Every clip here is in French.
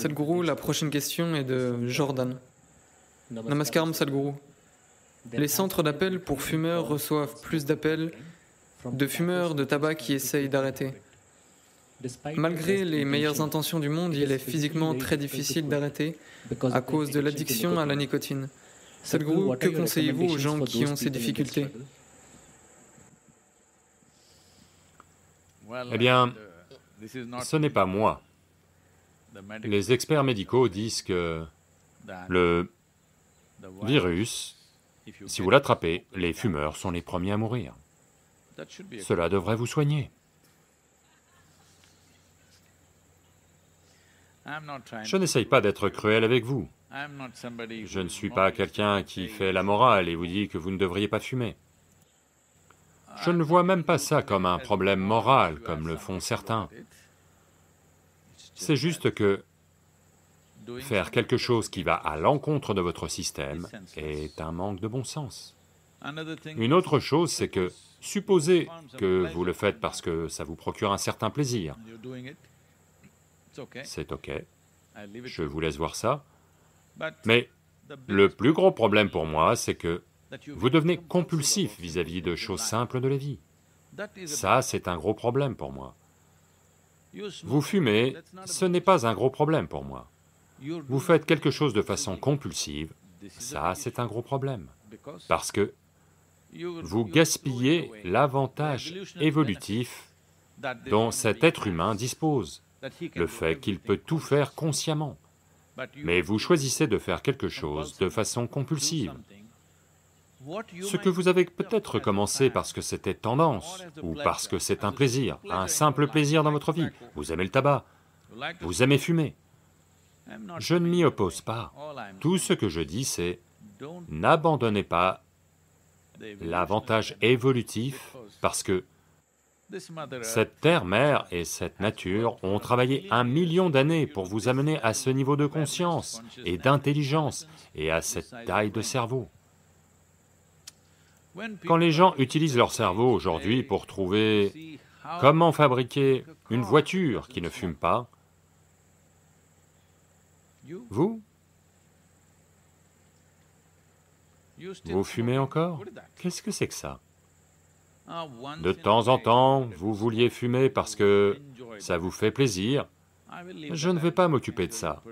Sadhguru, la prochaine question est de Jordan. Namaskaram Sadhguru. Les centres d'appel pour fumeurs reçoivent plus d'appels de fumeurs de tabac qui essayent d'arrêter. Malgré les meilleures intentions du monde, il est physiquement très difficile d'arrêter à cause de l'addiction à la nicotine. Sadhguru, que conseillez-vous aux gens qui ont ces difficultés? Eh bien, ce n'est pas moi. Les experts médicaux disent que le virus, si vous l'attrapez, les fumeurs sont les premiers à mourir. Cela devrait vous soigner. Je n'essaye pas d'être cruel avec vous. Je ne suis pas quelqu'un qui fait la morale et vous dit que vous ne devriez pas fumer. Je ne vois même pas ça comme un problème moral, comme le font certains. C'est juste que faire quelque chose qui va à l'encontre de votre système est un manque de bon sens. Une autre chose, c'est que, supposez que vous le faites parce que ça vous procure un certain plaisir, c'est ok, je vous laisse voir ça, mais le plus gros problème pour moi, c'est que vous devenez compulsif vis-à-vis de choses simples de la vie. Ça, c'est un gros problème pour moi. Vous fumez, ce n'est pas un gros problème pour moi. Vous faites quelque chose de façon compulsive, ça, c'est un gros problème, parce que vous gaspillez l'avantage évolutif dont cet être humain dispose, le fait qu'il peut tout faire consciemment. Mais vous choisissez de faire quelque chose de façon compulsive. Ce que vous avez peut-être commencé parce que c'était tendance, ou parce que c'est un plaisir, un simple plaisir dans votre vie, vous aimez le tabac, vous aimez fumer. Je ne m'y oppose pas. Tout ce que je dis, c'est n'abandonnez pas l'avantage évolutif parce que cette terre-mère et cette nature ont travaillé un million d'années pour vous amener à ce niveau de conscience et d'intelligence et à cette taille de cerveau. Quand les gens utilisent leur cerveau aujourd'hui pour trouver comment fabriquer une voiture qui ne fume pas, vous Vous fumez encore? Qu'est-ce que c'est que ça? De temps en temps, vous vouliez fumer parce que ça vous fait plaisir. Je ne vais pas m'occuper de ça.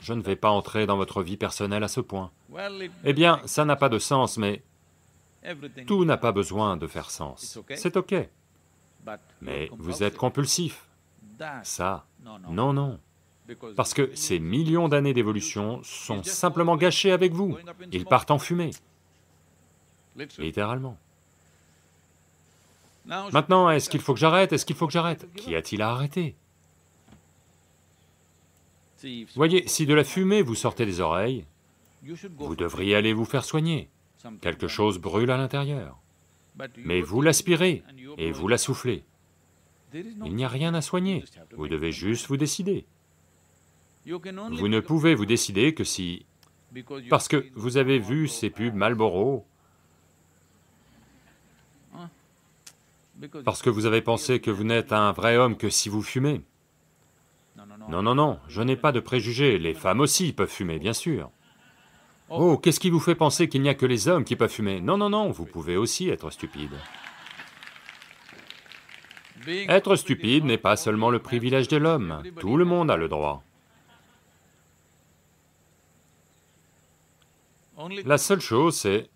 Je ne vais pas entrer dans votre vie personnelle à ce point. Eh bien, ça n'a pas de sens, mais tout n'a pas besoin de faire sens. C'est ok. Mais vous êtes compulsif. Ça, non, non. Parce que ces millions d'années d'évolution sont simplement gâchées avec vous. Ils partent en fumée. Littéralement. Maintenant, est-ce qu'il faut que j'arrête? Est-ce qu'il faut que j'arrête? Qu'y a-t-il à arrêter? Voyez, si de la fumée vous sortez des oreilles, vous devriez aller vous faire soigner. Quelque chose brûle à l'intérieur. Mais vous l'aspirez et vous la soufflez. Il n'y a rien à soigner, vous devez juste vous décider. Vous ne pouvez vous décider que si... Parce que vous avez vu ces pubs Marlboro, parce que vous avez pensé que vous n'êtes un vrai homme que si vous fumez. Non, non, non, je n'ai pas de préjugés, les femmes aussi peuvent fumer, bien sûr. Oh, qu'est-ce qui vous fait penser qu'il n'y a que les hommes qui peuvent fumer? Non, non, non, vous pouvez aussi être stupide. Être stupide n'est pas seulement le privilège de l'homme, tout le monde a le droit. La seule chose, c'est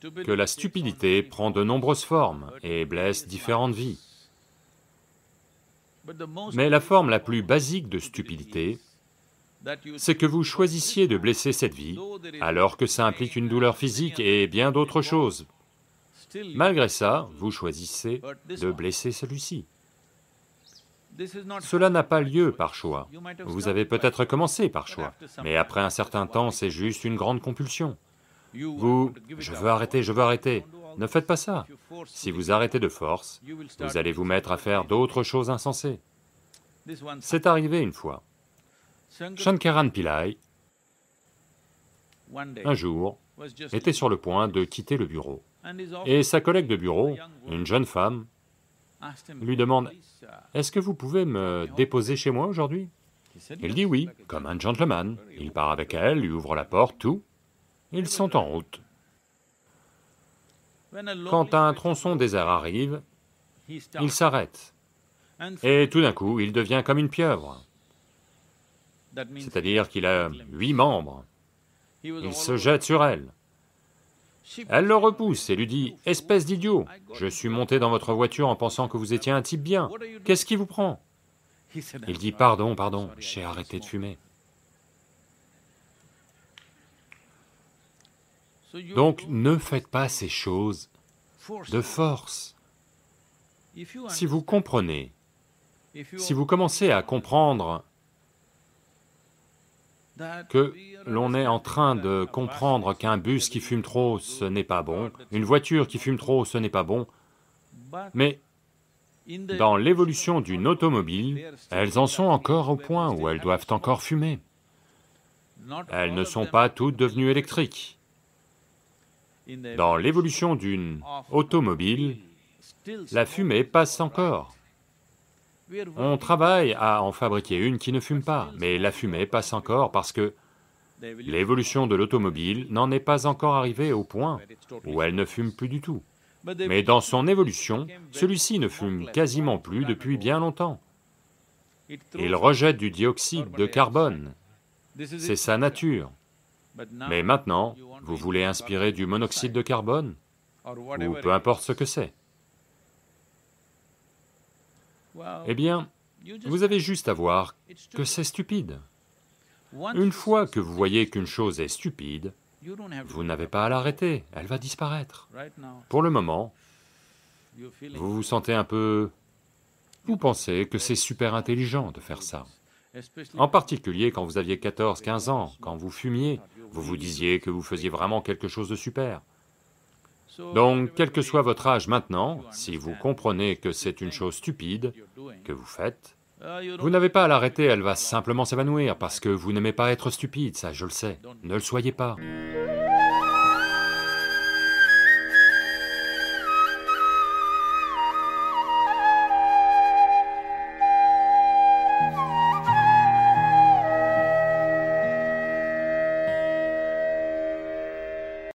que la stupidité prend de nombreuses formes et blesse différentes vies. Mais la forme la plus basique de stupidité, c'est que vous choisissiez de blesser cette vie, alors que ça implique une douleur physique et bien d'autres choses. Malgré ça, vous choisissez de blesser celui-ci. Cela n'a pas lieu par choix. Vous avez peut-être commencé par choix, mais après un certain temps, c'est juste une grande compulsion. Vous, je veux arrêter, je veux arrêter. Ne faites pas ça. Si vous arrêtez de force, vous allez vous mettre à faire d'autres choses insensées. C'est arrivé une fois. Shankaran Pillai, un jour, était sur le point de quitter le bureau. Et sa collègue de bureau, une jeune femme, lui demande, « Est-ce que vous pouvez me déposer chez moi aujourd'hui ?» Il dit oui, comme un gentleman. Il part avec elle, lui ouvre la porte, tout. Ils sont en route. Quand un tronçon désert arrive, il s'arrête. Et tout d'un coup, il devient comme une pieuvre. C'est-à-dire qu'il a huit membres. Il se jette sur elle. Elle le repousse et lui dit, « Espèce d'idiot, je suis monté dans votre voiture en pensant que vous étiez un type bien, qu'est-ce qui vous prend ?» Il dit, « Pardon, pardon, j'ai arrêté de fumer. » Donc ne faites pas ces choses de force. Si vous comprenez, si vous commencez à comprendre que l'on est en train de comprendre qu'un bus qui fume trop, ce n'est pas bon, une voiture qui fume trop, ce n'est pas bon, mais dans l'évolution d'une automobile, elles en sont encore au point où elles doivent encore fumer. Elles ne sont pas toutes devenues électriques. Dans l'évolution d'une automobile, la fumée passe encore. On travaille à en fabriquer une qui ne fume pas, mais la fumée passe encore parce que l'évolution de l'automobile n'en est pas encore arrivée au point où elle ne fume plus du tout. Mais dans son évolution, celui-ci ne fume quasiment plus depuis bien longtemps. Il rejette du dioxyde de carbone, c'est sa nature. Mais maintenant, vous voulez inspirer du monoxyde de carbone, ou peu importe ce que c'est. Eh bien, vous avez juste à voir que c'est stupide. Une fois que vous voyez qu'une chose est stupide, vous n'avez pas à l'arrêter, elle va disparaître. Pour le moment, vous vous sentez un peu... Vous pensez que c'est super intelligent de faire ça. En particulier quand vous aviez 14, 15 ans, quand vous fumiez, vous vous disiez que vous faisiez vraiment quelque chose de super. Donc, quel que soit votre âge maintenant, si vous comprenez que c'est une chose stupide que vous faites, vous n'avez pas à l'arrêter, elle va simplement s'évanouir, parce que vous n'aimez pas être stupide, ça je le sais, ne le soyez pas.